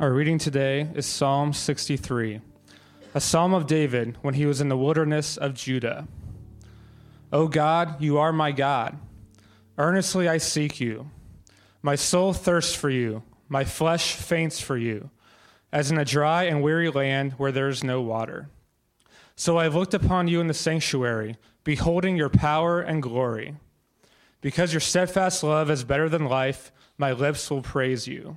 Our reading today is Psalm 63, a psalm of David when he was in the wilderness of Judah. O God, you are my God. Earnestly I seek you. My soul thirsts for you, my flesh faints for you, as in a dry and weary land where there is no water. So I have looked upon you in the sanctuary, beholding your power and glory. Because your steadfast love is better than life, my lips will praise you.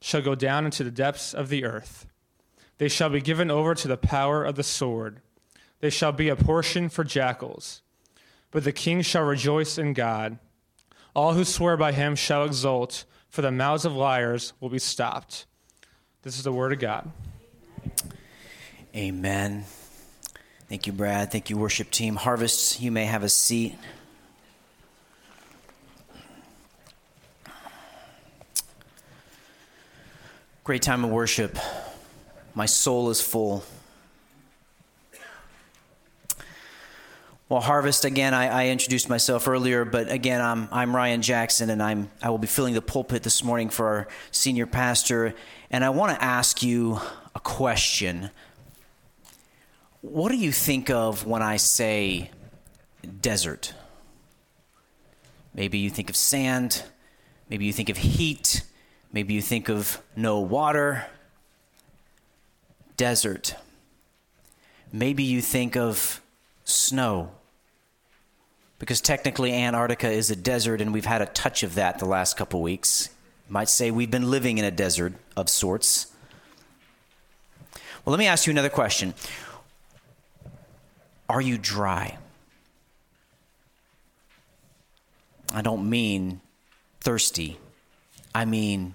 shall go down into the depths of the earth. They shall be given over to the power of the sword. They shall be a portion for jackals. But the king shall rejoice in God. All who swear by him shall exult, for the mouths of liars will be stopped. This is the word of God. Amen. Thank you, Brad. Thank you, worship team. Harvests, you may have a seat. Great time of worship. My soul is full. Well, Harvest, again, I, I, introduced myself earlier, but again, I'm, I'm Ryan Jackson, and I'm, I will be filling the pulpit this morning for our senior pastor. And I want to ask you a question. What do you think of when I say desert? Maybe you think of sand, maybe you think of heat, Maybe you think of no water, desert. Maybe you think of snow, because technically Antarctica is a desert, and we've had a touch of that the last couple weeks. Might say we've been living in a desert of sorts. Well, let me ask you another question Are you dry? I don't mean thirsty, I mean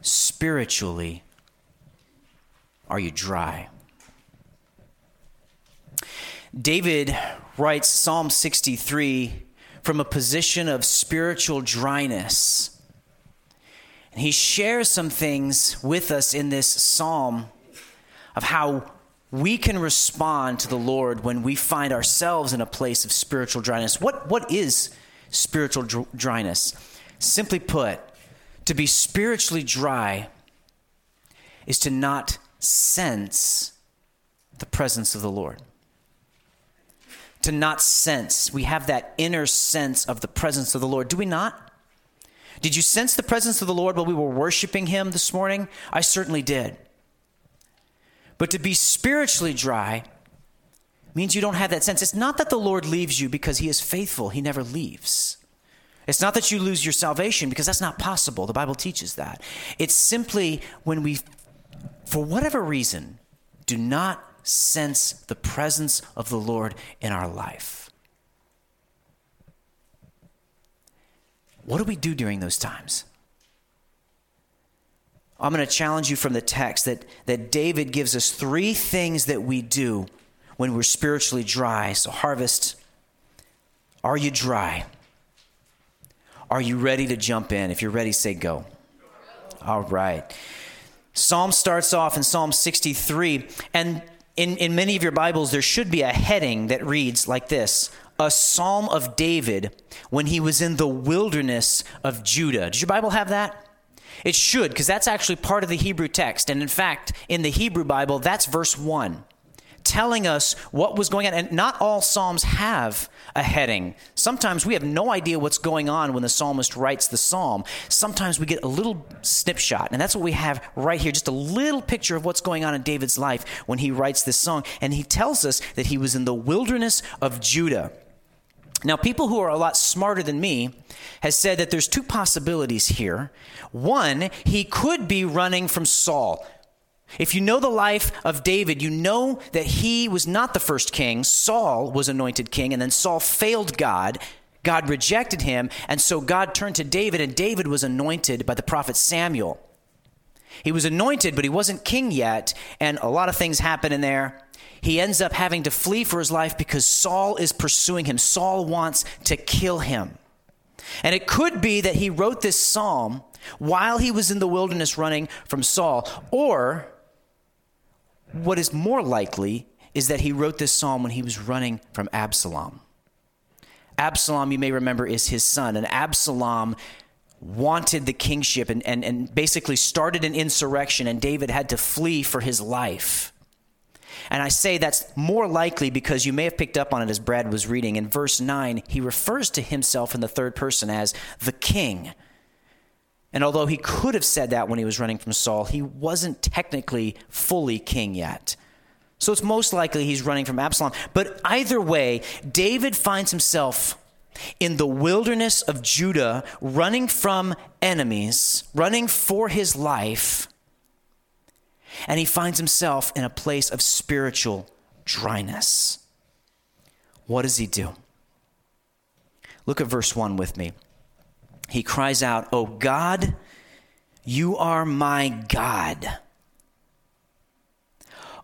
spiritually, are you dry? David writes Psalm 63 from a position of spiritual dryness. And he shares some things with us in this psalm of how we can respond to the Lord when we find ourselves in a place of spiritual dryness. What, what is spiritual dryness? Simply put, to be spiritually dry is to not sense the presence of the Lord. To not sense. We have that inner sense of the presence of the Lord, do we not? Did you sense the presence of the Lord while we were worshiping Him this morning? I certainly did. But to be spiritually dry means you don't have that sense. It's not that the Lord leaves you because He is faithful, He never leaves. It's not that you lose your salvation because that's not possible. The Bible teaches that. It's simply when we, for whatever reason, do not sense the presence of the Lord in our life. What do we do during those times? I'm going to challenge you from the text that, that David gives us three things that we do when we're spiritually dry. So, harvest, are you dry? Are you ready to jump in? If you're ready, say go. All right. Psalm starts off in Psalm 63, and in, in many of your Bibles, there should be a heading that reads like this A Psalm of David when he was in the wilderness of Judah. Does your Bible have that? It should, because that's actually part of the Hebrew text. And in fact, in the Hebrew Bible, that's verse 1 telling us what was going on. And not all Psalms have a heading. Sometimes we have no idea what's going on when the psalmist writes the psalm. Sometimes we get a little snapshot, and that's what we have right here just a little picture of what's going on in David's life when he writes this song. And he tells us that he was in the wilderness of Judah. Now, people who are a lot smarter than me has said that there's two possibilities here. One, he could be running from Saul. If you know the life of David, you know that he was not the first king. Saul was anointed king, and then Saul failed God. God rejected him, and so God turned to David, and David was anointed by the prophet Samuel. He was anointed, but he wasn't king yet, and a lot of things happen in there. He ends up having to flee for his life because Saul is pursuing him. Saul wants to kill him. And it could be that he wrote this psalm while he was in the wilderness running from Saul, or what is more likely is that he wrote this psalm when he was running from Absalom. Absalom, you may remember, is his son, and Absalom wanted the kingship and, and, and basically started an insurrection, and David had to flee for his life. And I say that's more likely because you may have picked up on it as Brad was reading. In verse 9, he refers to himself in the third person as the king. And although he could have said that when he was running from Saul, he wasn't technically fully king yet. So it's most likely he's running from Absalom. But either way, David finds himself in the wilderness of Judah, running from enemies, running for his life. And he finds himself in a place of spiritual dryness. What does he do? Look at verse 1 with me. He cries out, Oh God, you are my God.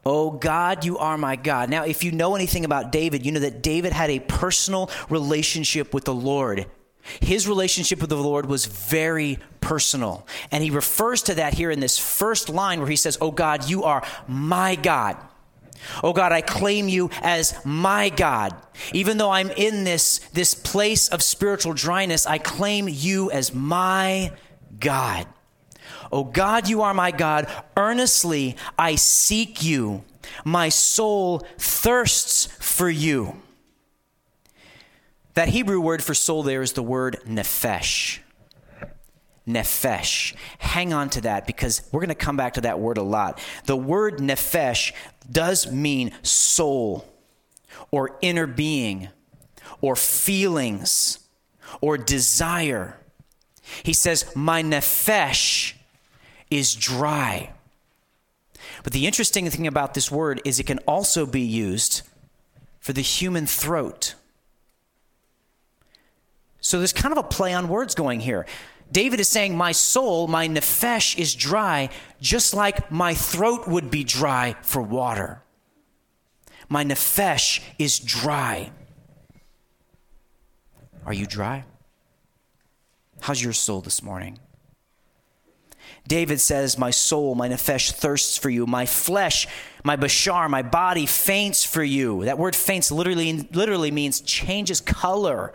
Oh God, you are my God. Now, if you know anything about David, you know that David had a personal relationship with the Lord. His relationship with the Lord was very personal. And he refers to that here in this first line where he says, Oh God, you are my God. Oh God, I claim you as my God. Even though I'm in this, this place of spiritual dryness, I claim you as my God. Oh God, you are my God. Earnestly I seek you. My soul thirsts for you. That Hebrew word for soul there is the word nephesh. Nephesh. Hang on to that because we're going to come back to that word a lot. The word nephesh does mean soul or inner being or feelings or desire. He says, My nephesh is dry. But the interesting thing about this word is it can also be used for the human throat. So there's kind of a play on words going here. David is saying, My soul, my nephesh is dry, just like my throat would be dry for water. My nephesh is dry. Are you dry? How's your soul this morning? David says, My soul, my nephesh thirsts for you. My flesh, my bashar, my body faints for you. That word faints literally, literally means changes color,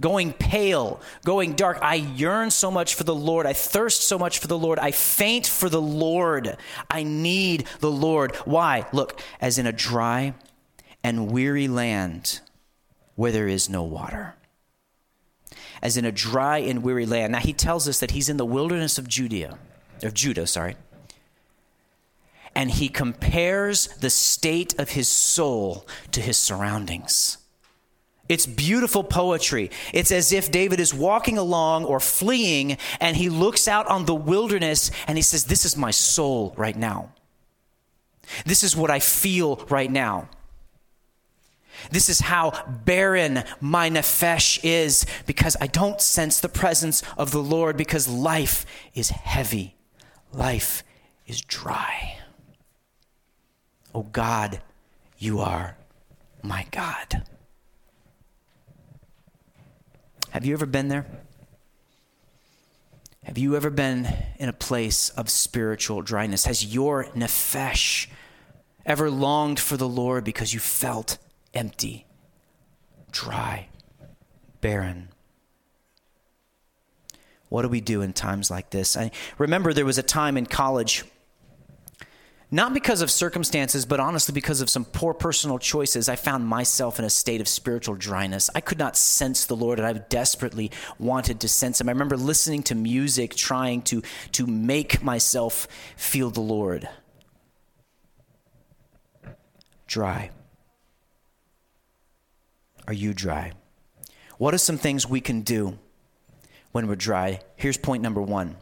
going pale, going dark. I yearn so much for the Lord. I thirst so much for the Lord. I faint for the Lord. I need the Lord. Why? Look, as in a dry and weary land where there is no water as in a dry and weary land. Now he tells us that he's in the wilderness of Judea, of Judah, sorry. And he compares the state of his soul to his surroundings. It's beautiful poetry. It's as if David is walking along or fleeing and he looks out on the wilderness and he says, This is my soul right now. This is what I feel right now. This is how barren my nephesh is because I don't sense the presence of the Lord because life is heavy, life is dry. Oh God, you are my God. Have you ever been there? Have you ever been in a place of spiritual dryness? Has your nephesh ever longed for the Lord because you felt empty, dry, barren. What do we do in times like this? I remember there was a time in college, not because of circumstances, but honestly because of some poor personal choices, I found myself in a state of spiritual dryness. I could not sense the Lord, and I desperately wanted to sense Him. I remember listening to music, trying to, to make myself feel the Lord. Dry. Are you dry? What are some things we can do when we're dry? Here's point number one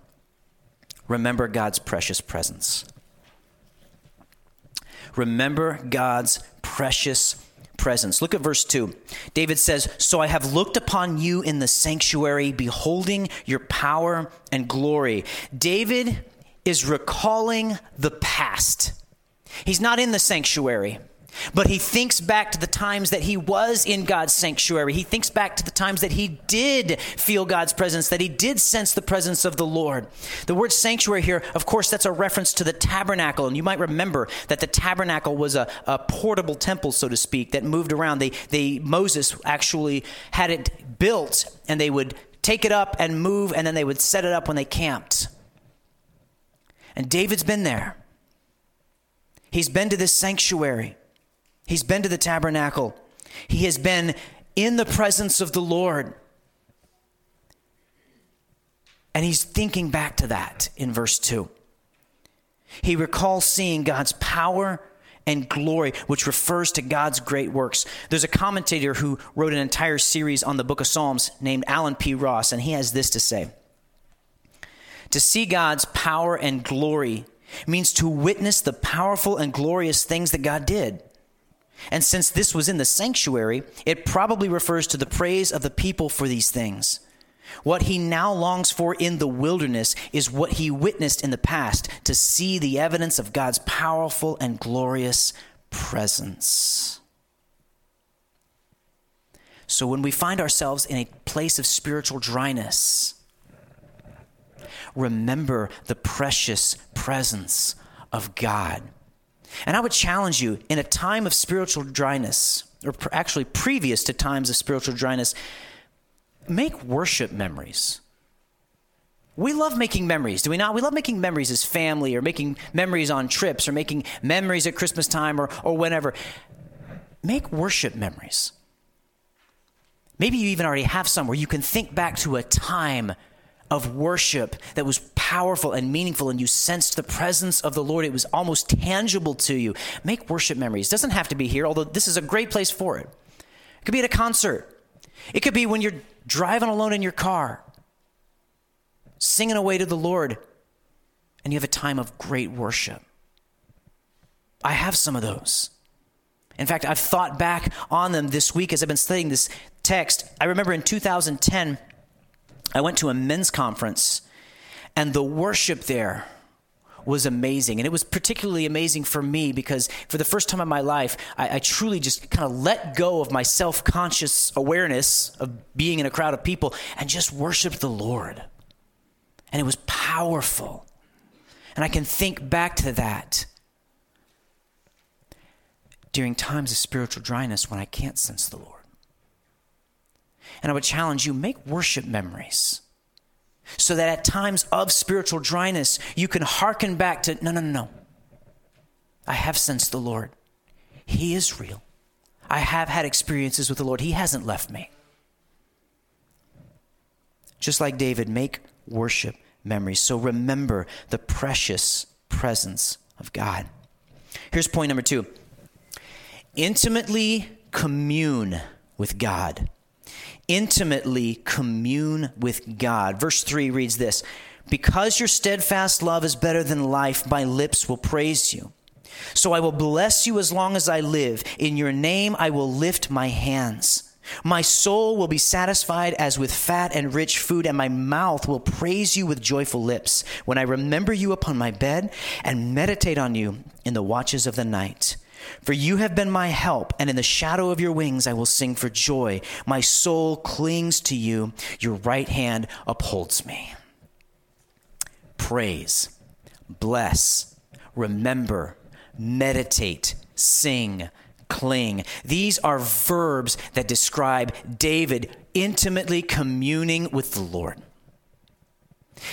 remember God's precious presence. Remember God's precious presence. Look at verse 2. David says, So I have looked upon you in the sanctuary, beholding your power and glory. David is recalling the past. He's not in the sanctuary. But he thinks back to the times that he was in God's sanctuary. He thinks back to the times that he did feel God's presence, that he did sense the presence of the Lord. The word sanctuary here, of course, that's a reference to the tabernacle. And you might remember that the tabernacle was a, a portable temple, so to speak, that moved around. They, they, Moses actually had it built, and they would take it up and move, and then they would set it up when they camped. And David's been there. He's been to this sanctuary. He's been to the tabernacle. He has been in the presence of the Lord. And he's thinking back to that in verse 2. He recalls seeing God's power and glory, which refers to God's great works. There's a commentator who wrote an entire series on the book of Psalms named Allen P. Ross, and he has this to say To see God's power and glory means to witness the powerful and glorious things that God did. And since this was in the sanctuary, it probably refers to the praise of the people for these things. What he now longs for in the wilderness is what he witnessed in the past to see the evidence of God's powerful and glorious presence. So when we find ourselves in a place of spiritual dryness, remember the precious presence of God. And I would challenge you in a time of spiritual dryness, or actually previous to times of spiritual dryness, make worship memories. We love making memories, do we not? We love making memories as family, or making memories on trips, or making memories at Christmas time, or, or whenever. Make worship memories. Maybe you even already have some where you can think back to a time of worship that was powerful and meaningful and you sensed the presence of the Lord. It was almost tangible to you. Make worship memories. Doesn't have to be here, although this is a great place for it. It could be at a concert. It could be when you're driving alone in your car, singing away to the Lord, and you have a time of great worship. I have some of those. In fact, I've thought back on them this week as I've been studying this text. I remember in 2010, I went to a men's conference, and the worship there was amazing. And it was particularly amazing for me because for the first time in my life, I, I truly just kind of let go of my self conscious awareness of being in a crowd of people and just worshiped the Lord. And it was powerful. And I can think back to that during times of spiritual dryness when I can't sense the Lord. And I would challenge you make worship memories so that at times of spiritual dryness, you can hearken back to no, no, no, no. I have sensed the Lord. He is real. I have had experiences with the Lord. He hasn't left me. Just like David, make worship memories. So remember the precious presence of God. Here's point number two intimately commune with God intimately commune with God. Verse 3 reads this Because your steadfast love is better than life, my lips will praise you. So I will bless you as long as I live. In your name I will lift my hands. My soul will be satisfied as with fat and rich food, and my mouth will praise you with joyful lips when I remember you upon my bed and meditate on you in the watches of the night. For you have been my help, and in the shadow of your wings I will sing for joy. My soul clings to you, your right hand upholds me. Praise, bless, remember, meditate, sing, cling. These are verbs that describe David intimately communing with the Lord.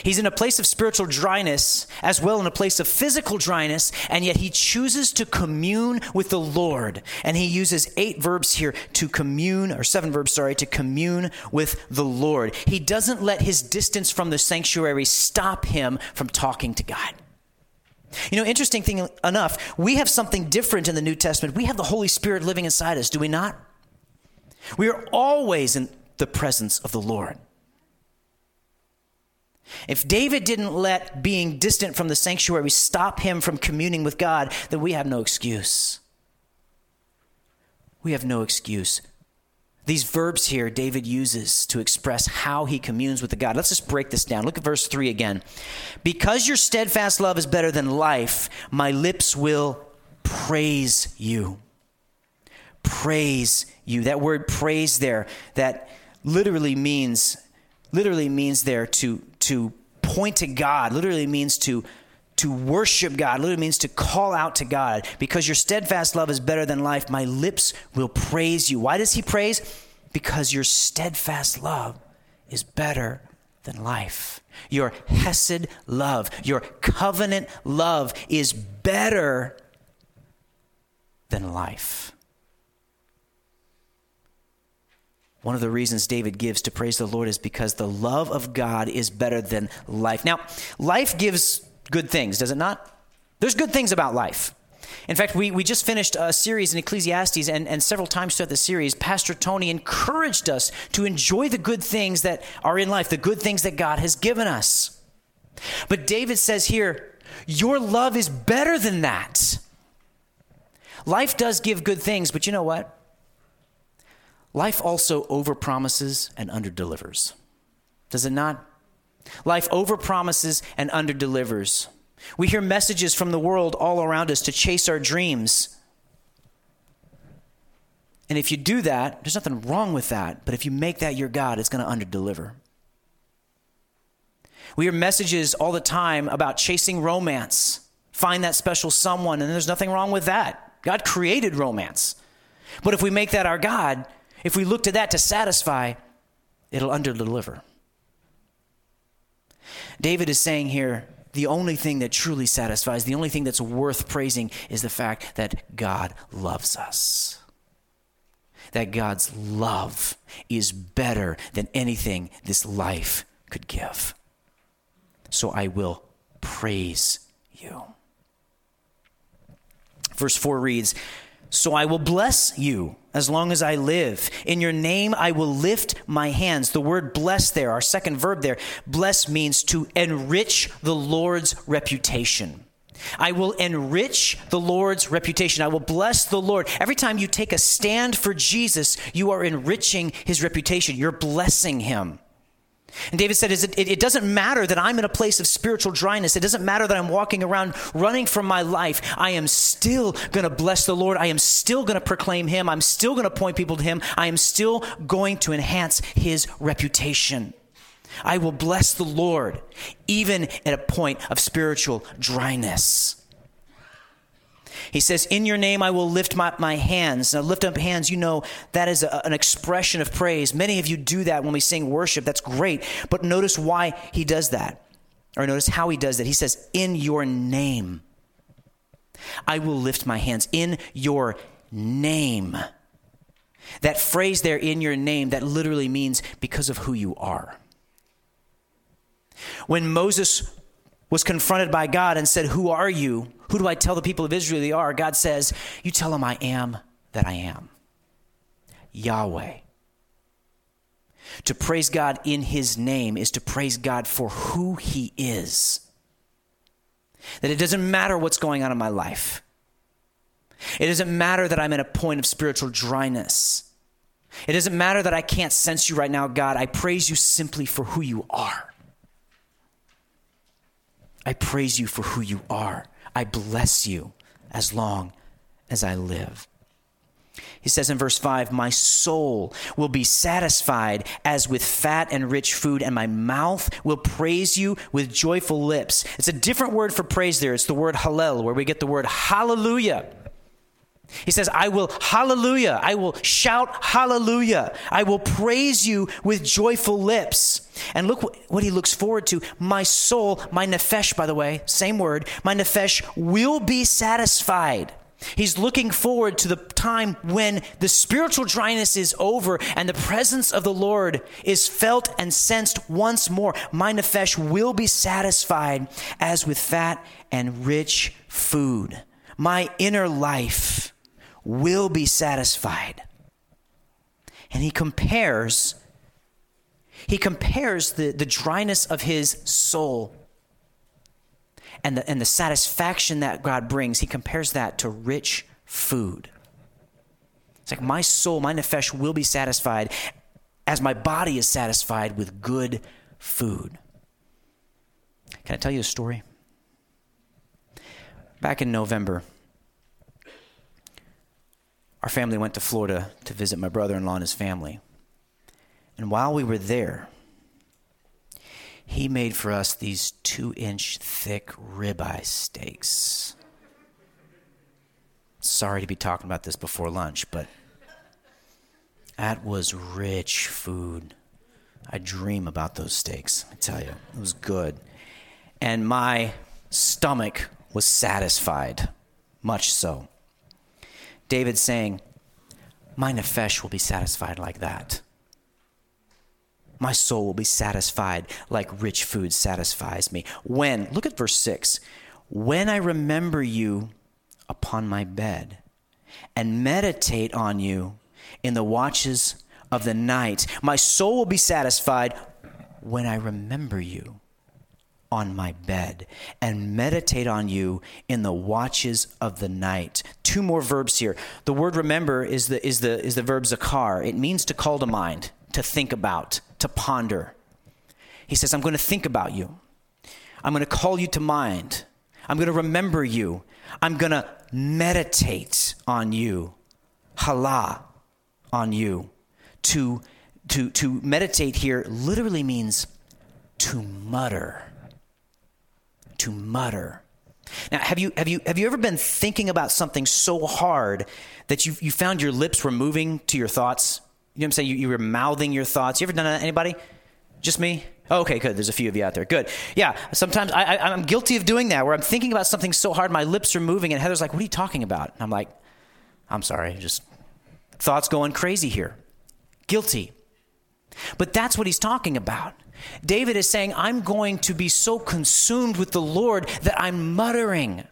He's in a place of spiritual dryness as well in a place of physical dryness, and yet he chooses to commune with the Lord. And he uses eight verbs here to commune, or seven verbs, sorry, to commune with the Lord. He doesn't let his distance from the sanctuary stop him from talking to God. You know, interesting thing enough, we have something different in the New Testament. We have the Holy Spirit living inside us, do we not? We are always in the presence of the Lord. If David didn't let being distant from the sanctuary stop him from communing with God, then we have no excuse. We have no excuse These verbs here David uses to express how he communes with the God. Let's just break this down. Look at verse 3 again. Because your steadfast love is better than life, my lips will praise you. Praise you. That word praise there, that literally means literally means there to to point to God, literally means to to worship God, literally means to call out to God. Because your steadfast love is better than life, my lips will praise you. Why does he praise? Because your steadfast love is better than life. Your Hesed love, your covenant love is better than life. One of the reasons David gives to praise the Lord is because the love of God is better than life. Now, life gives good things, does it not? There's good things about life. In fact, we, we just finished a series in Ecclesiastes, and, and several times throughout the series, Pastor Tony encouraged us to enjoy the good things that are in life, the good things that God has given us. But David says here, Your love is better than that. Life does give good things, but you know what? Life also overpromises and underdelivers. Does it not? Life overpromises and underdelivers. We hear messages from the world all around us to chase our dreams. And if you do that, there's nothing wrong with that. But if you make that your God, it's going to underdeliver. We hear messages all the time about chasing romance. Find that special someone, and there's nothing wrong with that. God created romance. But if we make that our God, if we look to that to satisfy, it'll underdeliver. David is saying here the only thing that truly satisfies, the only thing that's worth praising is the fact that God loves us. That God's love is better than anything this life could give. So I will praise you. Verse 4 reads, So I will bless you as long as I live. In your name I will lift my hands. The word bless there, our second verb there, bless means to enrich the Lord's reputation. I will enrich the Lord's reputation. I will bless the Lord. Every time you take a stand for Jesus, you are enriching his reputation. You're blessing him. And David said, it, it, doesn't matter that I'm in a place of spiritual dryness. It doesn't matter that I'm walking around running from my life. I am still going to bless the Lord. I am still going to proclaim Him. I'm still going to point people to Him. I am still going to enhance His reputation. I will bless the Lord even at a point of spiritual dryness. He says, In your name I will lift my, my hands. Now, lift up hands, you know, that is a, an expression of praise. Many of you do that when we sing worship. That's great. But notice why he does that, or notice how he does that. He says, In your name I will lift my hands. In your name. That phrase there, in your name, that literally means because of who you are. When Moses was confronted by God and said, Who are you? Who do I tell the people of Israel they are? God says, You tell them I am that I am. Yahweh. To praise God in His name is to praise God for who He is. That it doesn't matter what's going on in my life. It doesn't matter that I'm in a point of spiritual dryness. It doesn't matter that I can't sense you right now, God. I praise you simply for who you are. I praise you for who you are. I bless you as long as I live. He says in verse 5, My soul will be satisfied as with fat and rich food, and my mouth will praise you with joyful lips. It's a different word for praise there. It's the word hallel, where we get the word hallelujah. He says, I will hallelujah. I will shout hallelujah. I will praise you with joyful lips. And look what he looks forward to. My soul, my nefesh, by the way, same word, my nefesh will be satisfied. He's looking forward to the time when the spiritual dryness is over and the presence of the Lord is felt and sensed once more. My nefesh will be satisfied as with fat and rich food. My inner life will be satisfied. And he compares he compares the, the dryness of his soul and the, and the satisfaction that God brings, he compares that to rich food. It's like my soul, my nefesh will be satisfied as my body is satisfied with good food. Can I tell you a story? Back in November, our family went to Florida to visit my brother in law and his family. And while we were there, he made for us these two inch thick ribeye steaks. Sorry to be talking about this before lunch, but that was rich food. I dream about those steaks, I tell you. It was good. And my stomach was satisfied, much so. David saying, My nefesh will be satisfied like that. My soul will be satisfied like rich food satisfies me. When, look at verse 6 when I remember you upon my bed and meditate on you in the watches of the night, my soul will be satisfied when I remember you on my bed and meditate on you in the watches of the night. Two more verbs here. The word remember is the is the is the verb zakar. It means to call to mind, to think about, to ponder. He says, I'm going to think about you. I'm going to call you to mind. I'm going to remember you. I'm going to meditate on you. Hala on you. To to to meditate here literally means to mutter to mutter. Now, have you, have, you, have you ever been thinking about something so hard that you, you found your lips were moving to your thoughts? You know what I'm saying? You, you were mouthing your thoughts. You ever done that? Anybody? Just me? Oh, okay, good. There's a few of you out there. Good. Yeah, sometimes I, I, I'm guilty of doing that where I'm thinking about something so hard, my lips are moving, and Heather's like, What are you talking about? And I'm like, I'm sorry, just thoughts going crazy here. Guilty. But that's what he's talking about. David is saying, I'm going to be so consumed with the Lord that I'm muttering,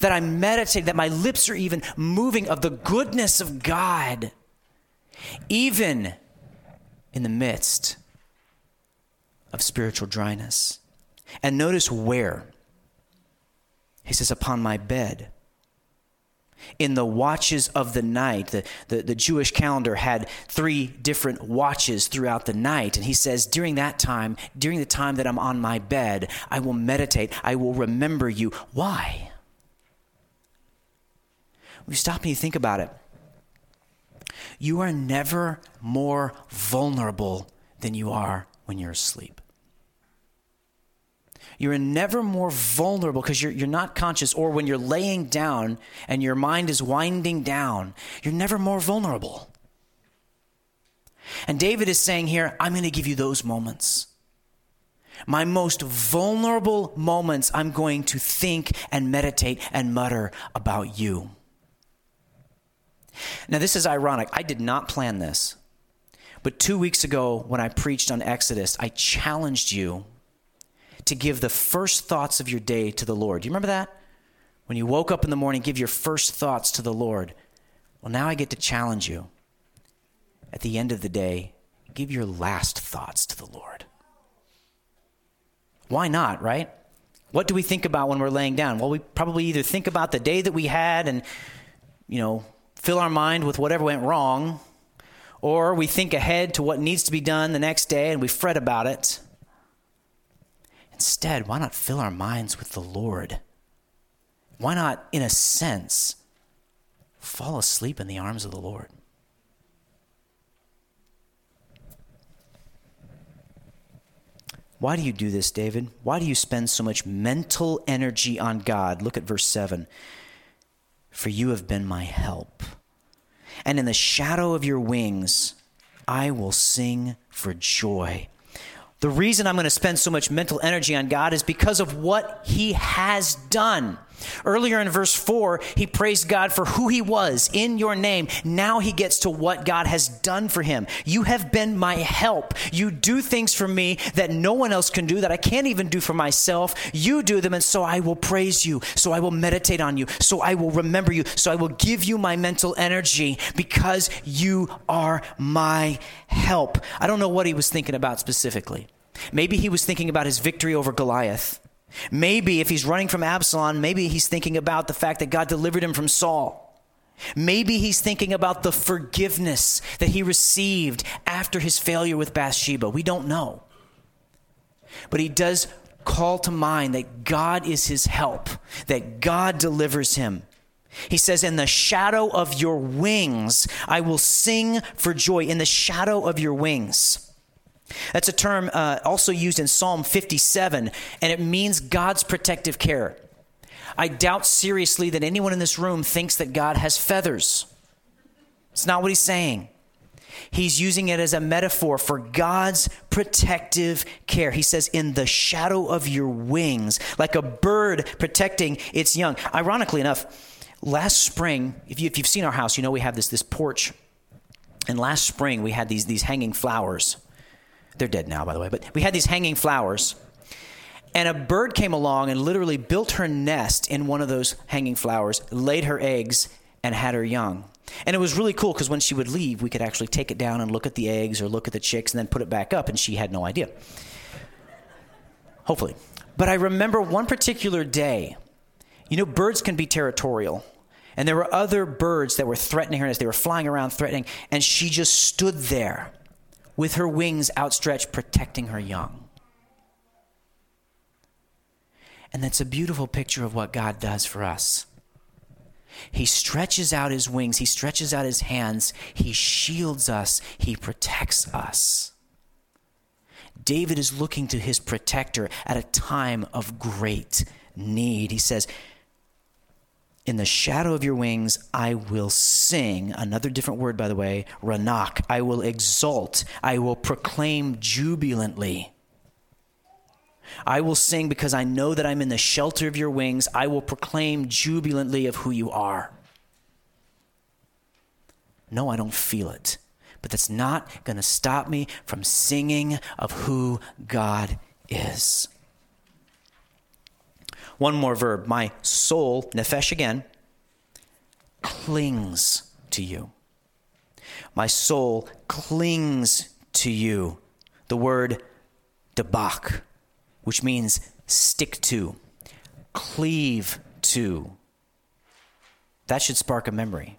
that I'm meditating, that my lips are even moving of the goodness of God, even in the midst of spiritual dryness. And notice where. He says, Upon my bed in the watches of the night. The, the, the, Jewish calendar had three different watches throughout the night. And he says, during that time, during the time that I'm on my bed, I will meditate, I will remember you. Why? You stop and you think about it, you are never more vulnerable than you are when you're asleep. You're never more vulnerable because you're, you're not conscious, or when you're laying down and your mind is winding down, you're never more vulnerable. And David is saying here, I'm going to give you those moments. My most vulnerable moments, I'm going to think and meditate and mutter about you. Now, this is ironic. I did not plan this. But two weeks ago, when I preached on Exodus, I challenged you to give the first thoughts of your day to the Lord. Do you remember that? When you woke up in the morning, give your first thoughts to the Lord. Well, now I get to challenge you. At the end of the day, give your last thoughts to the Lord. Why not, right? What do we think about when we're laying down? Well, we probably either think about the day that we had and, you know, fill our mind with whatever went wrong, or we think ahead to what needs to be done the next day and we fret about it. Instead, why not fill our minds with the Lord? Why not, in a sense, fall asleep in the arms of the Lord? Why do you do this, David? Why do you spend so much mental energy on God? Look at verse 7. For you have been my help. And in the shadow of your wings, I will sing for joy. The reason I'm going to spend so much mental energy on God is because of what He has done. Earlier in verse 4, he praised God for who he was in your name. Now he gets to what God has done for him. You have been my help. You do things for me that no one else can do, that I can't even do for myself. You do them, and so I will praise you. So I will meditate on you. So I will remember you. So I will give you my mental energy because you are my help. I don't know what he was thinking about specifically. Maybe he was thinking about his victory over Goliath. Maybe if he's running from Absalom, maybe he's thinking about the fact that God delivered him from Saul. Maybe he's thinking about the forgiveness that he received after his failure with Bathsheba. We don't know. But he does call to mind that God is his help, that God delivers him. He says, In the shadow of your wings, I will sing for joy. In the shadow of your wings. That's a term uh, also used in Psalm 57, and it means God's protective care. I doubt seriously that anyone in this room thinks that God has feathers. It's not what he's saying. He's using it as a metaphor for God's protective care. He says, in the shadow of your wings, like a bird protecting its young. Ironically enough, last spring, if, you, have seen our house, you know we have this, this porch. And last spring, we had these, these hanging flowers. They're dead now, by the way, but we had these hanging flowers. And a bird came along and literally built her nest in one of those hanging flowers, laid her eggs, and had her young. And it was really cool because when she would leave, we could actually take it down and look at the eggs or look at the chicks and then put it back up, and she had no idea. Hopefully. But I remember one particular day. You know, birds can be territorial. And there were other birds that were threatening her as they were flying around threatening, and she just stood there with her wings outstretched, protecting her young. And that's a beautiful picture of what God does for us. He stretches out his wings, he stretches out his hands, he shields us, he protects us. David is looking to his protector at a time of great need. He says, In the shadow of your wings, I will sing. Another different word, by the way, ranak. I will exult. I will proclaim jubilantly. I will sing because I know that I'm in the shelter of your wings. I will proclaim jubilantly of who you are. No, I don't feel it. But that's not going to stop me from singing of who God is. One more verb. My soul, nephesh again, clings to you. My soul clings to you. The word debak which means stick to, cleave to. That should spark a memory.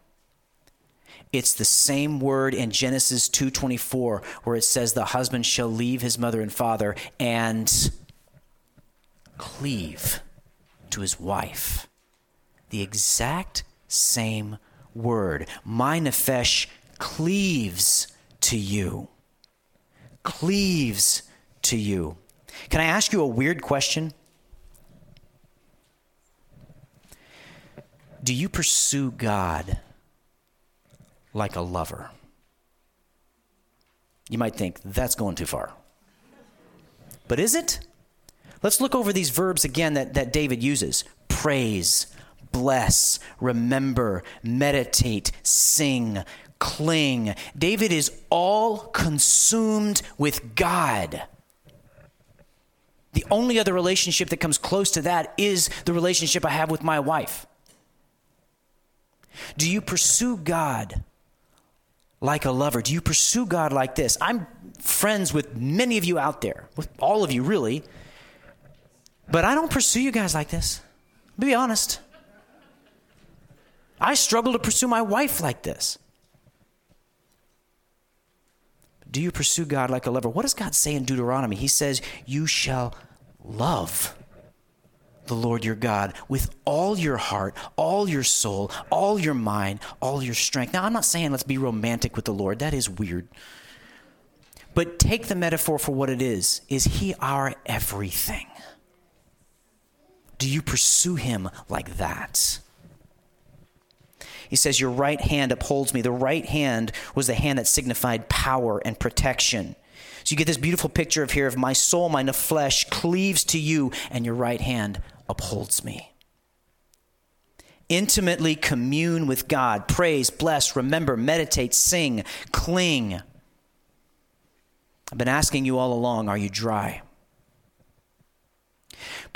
It's the same word in Genesis 2:24 where it says the husband shall leave his mother and father and cleave to his wife. The exact same word. My nefesh cleaves to you. Cleaves to you. Can I ask you a weird question? Do you pursue God like a lover? You might think that's going too far. But is it? Let's look over these verbs again that, that David uses praise, bless, remember, meditate, sing, cling. David is all consumed with God. The only other relationship that comes close to that is the relationship I have with my wife. Do you pursue God like a lover? Do you pursue God like this? I'm friends with many of you out there, with all of you really, but I don't pursue you guys like this. Be honest. I struggle to pursue my wife like this. Do you pursue God like a lover? What does God say in Deuteronomy? He says, You shall love the Lord your God with all your heart, all your soul, all your mind, all your strength. Now, I'm not saying let's be romantic with the Lord. That is weird. But take the metaphor for what it is. Is he our everything? Do you pursue him like that? He says, Your right hand upholds me. The right hand was the hand that signified power and protection. So you get this beautiful picture of here of my soul, my flesh cleaves to you, and your right hand upholds me. Intimately commune with God. Praise, bless, remember, meditate, sing, cling. I've been asking you all along are you dry?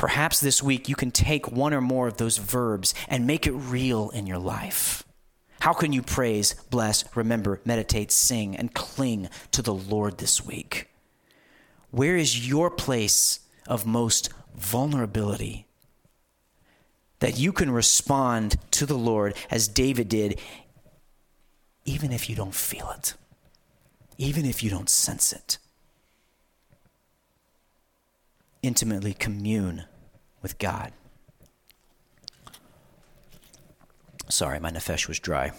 Perhaps this week you can take one or more of those verbs and make it real in your life. How can you praise, bless, remember, meditate, sing, and cling to the Lord this week? Where is your place of most vulnerability? that you can respond to the Lord as David did, even if you don't feel it, even if you don't sense it. Intimately commune with God. Sorry, my nefesh was dry.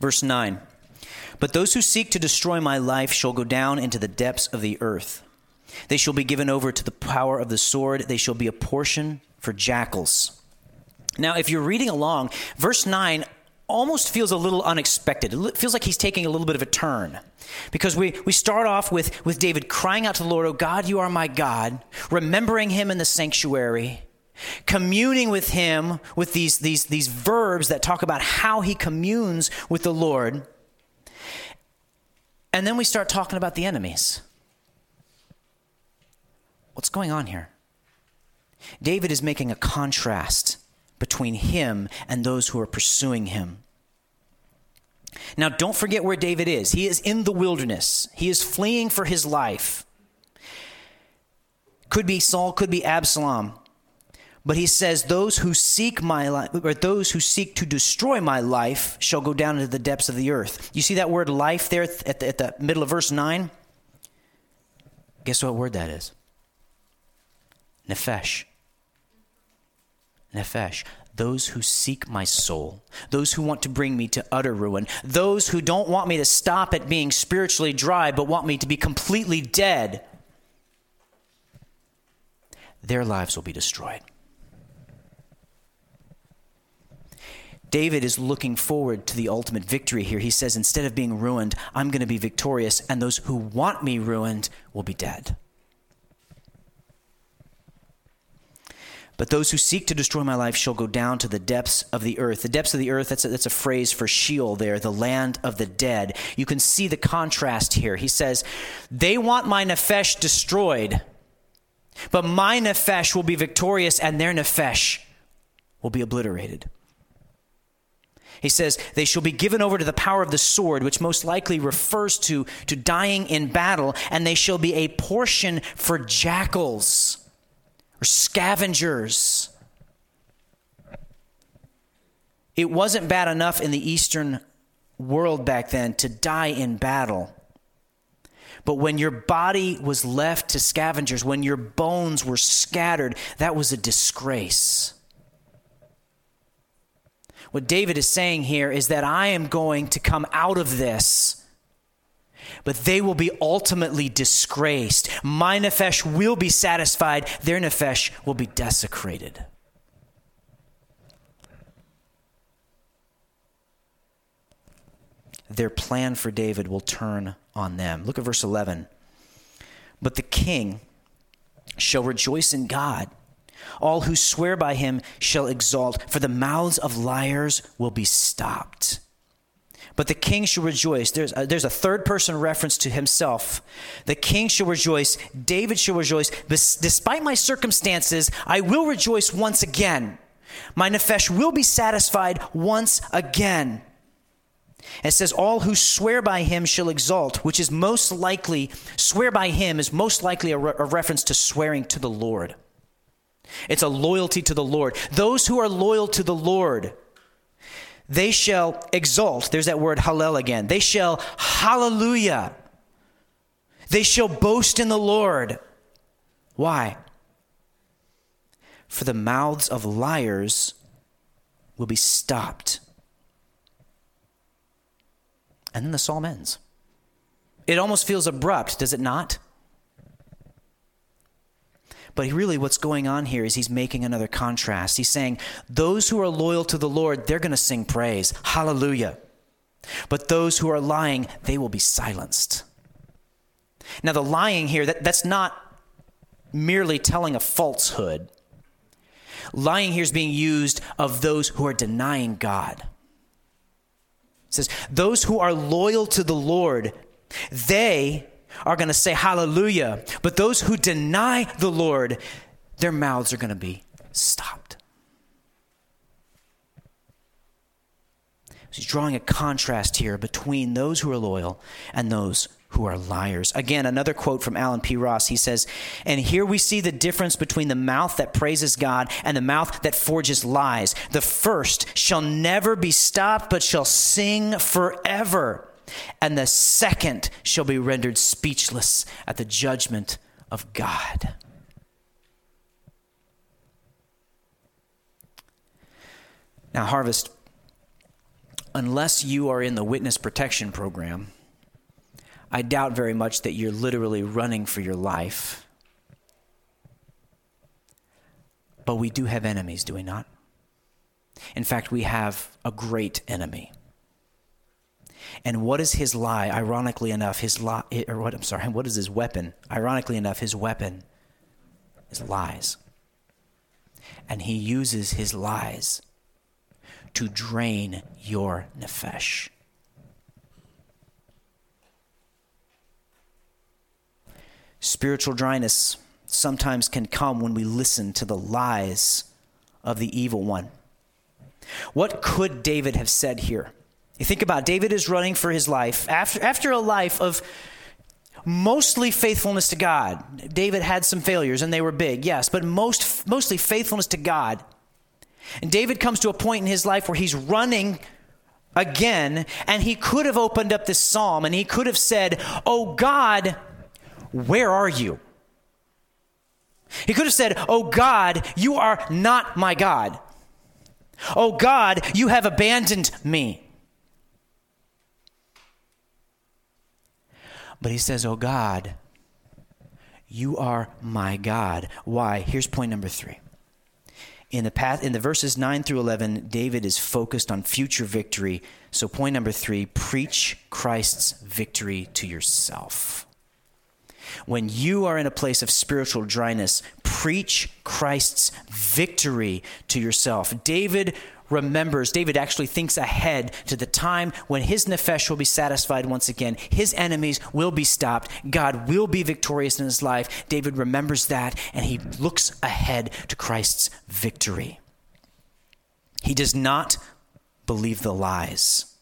Verse 9 But those who seek to destroy my life shall go down into the depths of the earth. They shall be given over to the power of the sword. They shall be a portion for jackals. Now, if you're reading along, verse 9 almost feels a little unexpected. It feels like he's taking a little bit of a turn. Because we, we start off with, with David crying out to the Lord, Oh God, you are my God, remembering him in the sanctuary, communing with him with these, these, these verbs that talk about how he communes with the Lord. And then we start talking about the enemies. What's going on here? David is making a contrast between him and those who are pursuing him. Now, don't forget where David is. He is in the wilderness, he is fleeing for his life. Could be Saul, could be Absalom. But he says, Those who seek my life, or those who seek to destroy my life, shall go down into the depths of the earth. You see that word life there at the, at the middle of verse 9? Guess what word that is? Nefesh. Nefesh. Those who seek my soul, those who want to bring me to utter ruin, those who don't want me to stop at being spiritually dry, but want me to be completely dead, their lives will be destroyed. David is looking forward to the ultimate victory here. He says, instead of being ruined, I'm going to be victorious, and those who want me ruined will be dead. But those who seek to destroy my life shall go down to the depths of the earth. The depths of the earth, that's a, that's a phrase for Sheol there, the land of the dead. You can see the contrast here. He says, They want my Nefesh destroyed, but my Nefesh will be victorious and their Nefesh will be obliterated. He says, They shall be given over to the power of the sword, which most likely refers to, to dying in battle, and they shall be a portion for jackals or scavengers. It wasn't bad enough in the Eastern world back then to die in battle. But when your body was left to scavengers, when your bones were scattered, that was a disgrace. What David is saying here is that I am going to come out of this but they will be ultimately disgraced. My nefesh will be satisfied, their nefesh will be desecrated. Their plan for David will turn on them. Look at verse 11. But the king shall rejoice in God. All who swear by him shall exalt, for the mouths of liars will be stopped. But the king shall rejoice. There's a, there's a third person reference to himself. The king shall rejoice. David shall rejoice. Despite my circumstances, I will rejoice once again. My nefesh will be satisfied once again. It says, All who swear by him shall exalt, which is most likely, swear by him is most likely a, re- a reference to swearing to the Lord. It's a loyalty to the Lord. Those who are loyal to the Lord they shall exult. There's that word hallel again. They shall hallelujah. They shall boast in the Lord. Why? For the mouths of liars will be stopped. And then the psalm ends. It almost feels abrupt, does it not? But really, what's going on here is he's making another contrast. He's saying, those who are loyal to the Lord, they're going to sing praise. Hallelujah. But those who are lying, they will be silenced. Now, the lying here, that, that's not merely telling a falsehood. Lying here is being used of those who are denying God. It says, those who are loyal to the Lord, they are going to say hallelujah. But those who deny the Lord, their mouths are going to be stopped. He's drawing a contrast here between those who are loyal and those who are liars. Again, another quote from Allen P. Ross. He says, And here we see the difference between the mouth that praises God and the mouth that forges lies. The first shall never be stopped, but shall sing forever. And the second shall be rendered speechless at the judgment of God. Now, Harvest, unless you are in the witness protection program, I doubt very much that you're literally running for your life. But we do have enemies, do we not? In fact, we have a great enemy. And what is his lie? Ironically enough, his lie, eh, or what, I'm sorry, what is his weapon? Ironically enough, his weapon is lies. And he uses his lies to drain your nefesh. Spiritual dryness sometimes can come when we listen to the lies of the evil one. What could David have said here? You think about it, David is running for his life after, after a life of mostly faithfulness to God. David had some failures and they were big, yes, but most mostly faithfulness to God. And David comes to a point in his life where he's running again, and he could have opened up this psalm and he could have said, Oh God, where are you? He could have said, Oh God, you are not my God. Oh God, you have abandoned me. But he says, Oh God, you are my God. Why? Here's point number three. In the path, in the verses 9 through 11, David is focused on future victory. So point number 3, preach Christ's victory to yourself. When you are in a place of spiritual dryness, preach Christ's victory to yourself. David remembers, David actually thinks ahead to the time when his nefesh will be satisfied once again. His enemies will be stopped. God will be victorious in his life. David remembers that and he looks ahead to Christ's victory. He does not believe the lies.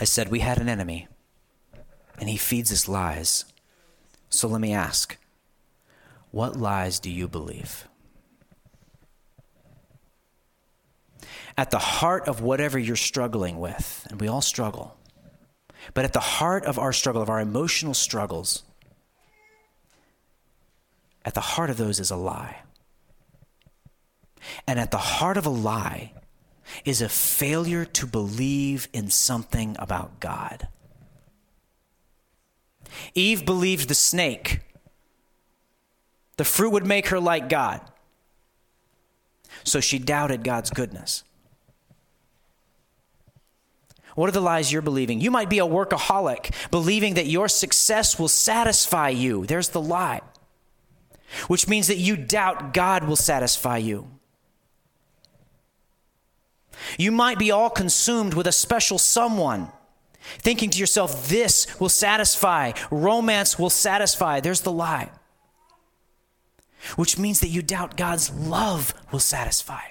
I said we had an enemy, and he feeds us lies. So let me ask what lies do you believe? At the heart of whatever you're struggling with, and we all struggle, but at the heart of our struggle, of our emotional struggles, at the heart of those is a lie. And at the heart of a lie is a failure to believe in something about God. Eve believed the snake the fruit would make her like God. So she doubted God's goodness. What are the lies you're believing? You might be a workaholic, believing that your success will satisfy you. There's the lie, which means that you doubt God will satisfy you. You might be all consumed with a special someone, thinking to yourself, this will satisfy, romance will satisfy. There's the lie which means that you doubt God's love will satisfy.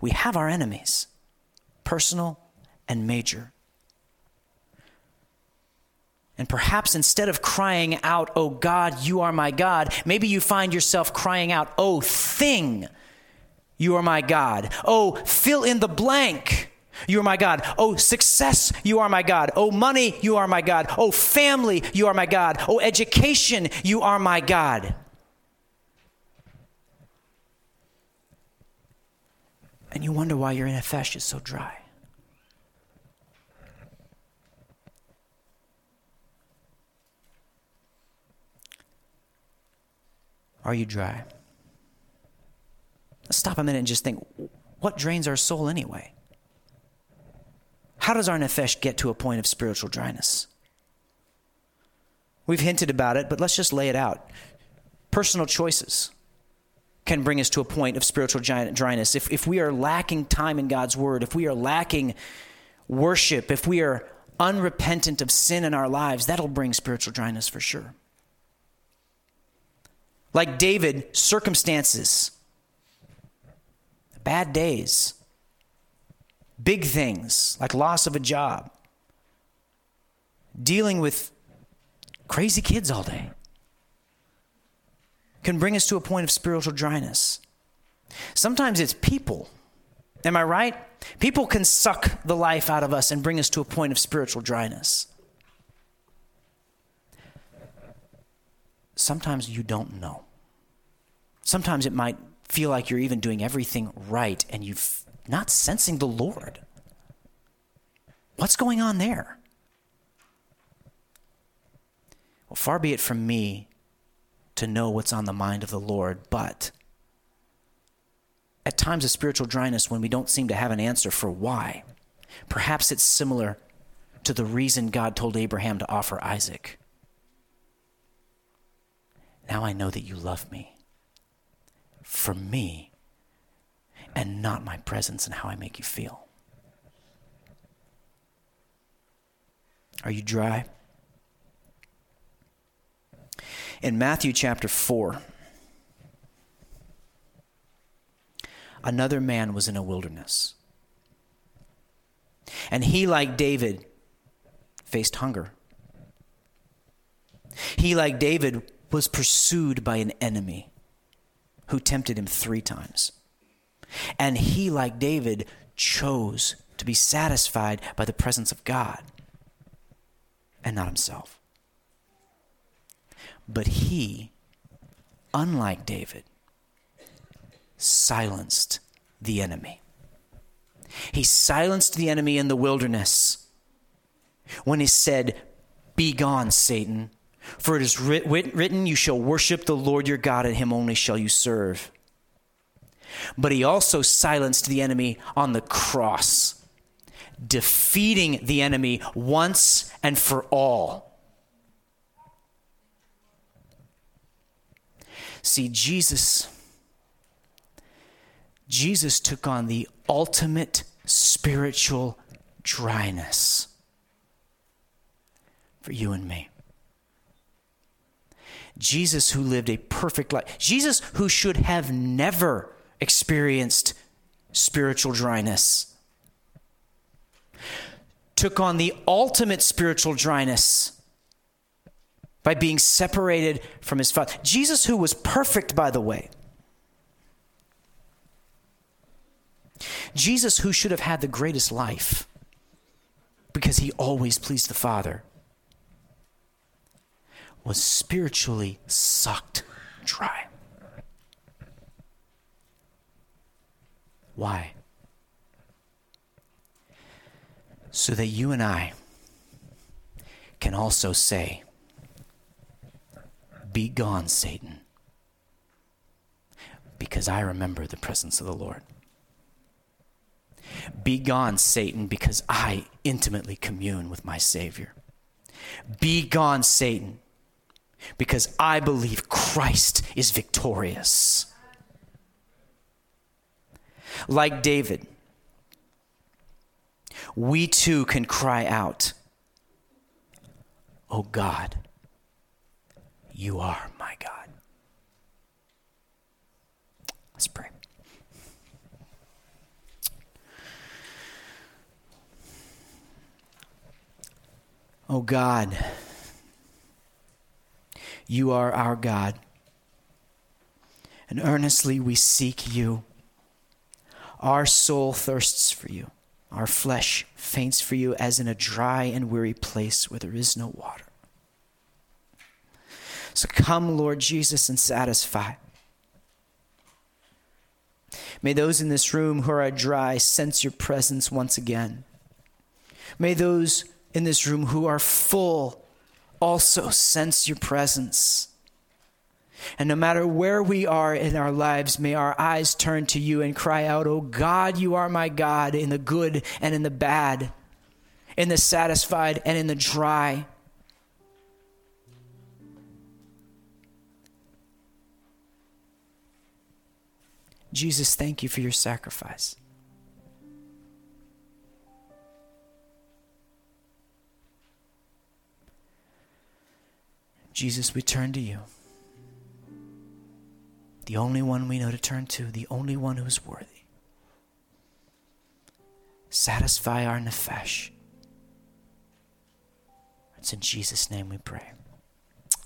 We have our enemies, personal and major. And perhaps instead of crying out, Oh God, you are my God, maybe you find yourself crying out, Oh thing, you are my God. Oh, fill in the blank. You are my God. Oh, success, you are my God. Oh, money, you are my God. Oh, family, you are my God. Oh, education, you are my God. And you wonder why your nefesh is so dry. Are you dry? Let's stop a minute and just think what drains our soul anyway? How does our nefesh get to a point of spiritual dryness? We've hinted about it, but let's just lay it out. Personal choices can bring us to a point of spiritual dryness. If, if we are lacking time in God's word, if we are lacking worship, if we are unrepentant of sin in our lives, that'll bring spiritual dryness for sure. Like David, circumstances, bad days, big things like loss of a job, dealing with crazy kids all day, can bring us to a point of spiritual dryness. Sometimes it's people. Am I right? People can suck the life out of us and bring us to a point of spiritual dryness. Sometimes you don't know. Sometimes it might feel like you're even doing everything right and you're not sensing the Lord. What's going on there? Well, far be it from me to know what's on the mind of the Lord, but at times of spiritual dryness when we don't seem to have an answer for why. Perhaps it's similar to the reason God told Abraham to offer Isaac. Now I know that you love me for me and not my presence and how I make you feel. Are you dry? In Matthew chapter 4, another man was in a wilderness. And he, like David, faced hunger. He, like David, was pursued by an enemy who tempted him three times. And he, like David, chose to be satisfied by the presence of God and not himself. But he, unlike David, silenced the enemy. He silenced the enemy in the wilderness when he said, Be gone, Satan. For it is writ- written, You shall worship the Lord your God, and him only shall you serve. But he also silenced the enemy on the cross, defeating the enemy once and for all. See, Jesus Jesus took on the ultimate spiritual dryness for you and me. Jesus, who lived a perfect life, Jesus, who should have never experienced spiritual dryness, took on the ultimate spiritual dryness by being separated from his Father. Jesus, who was perfect, by the way, Jesus, who should have had the greatest life because he always pleased the Father, was spiritually sucked dry. Why? So that you and I can also say, Be gone, Satan, because I remember the presence of the Lord. Be gone, Satan, because I intimately commune with my Savior. Be gone, Satan, because I believe Christ is victorious. Like David, we too can cry out, Oh God, you are my God. Let's pray. Oh God, you are our God, and earnestly we seek you. Our soul thirsts for you, our flesh faints for you as in a dry and weary place where there is no water. So come, Lord Jesus, and satisfy. May those in this room who are dry sense your presence once again. May those in this room who are full also sense your presence. And no matter where we are in our lives, may our eyes turn to you and cry out, Oh God, you are my God in the good and in the bad, in the satisfied and in the dry. Jesus, thank you for your sacrifice. Jesus, we turn to you the only one we know to turn to, the only one who is worthy. Satisfy our nefesh. It's in Jesus' name we pray.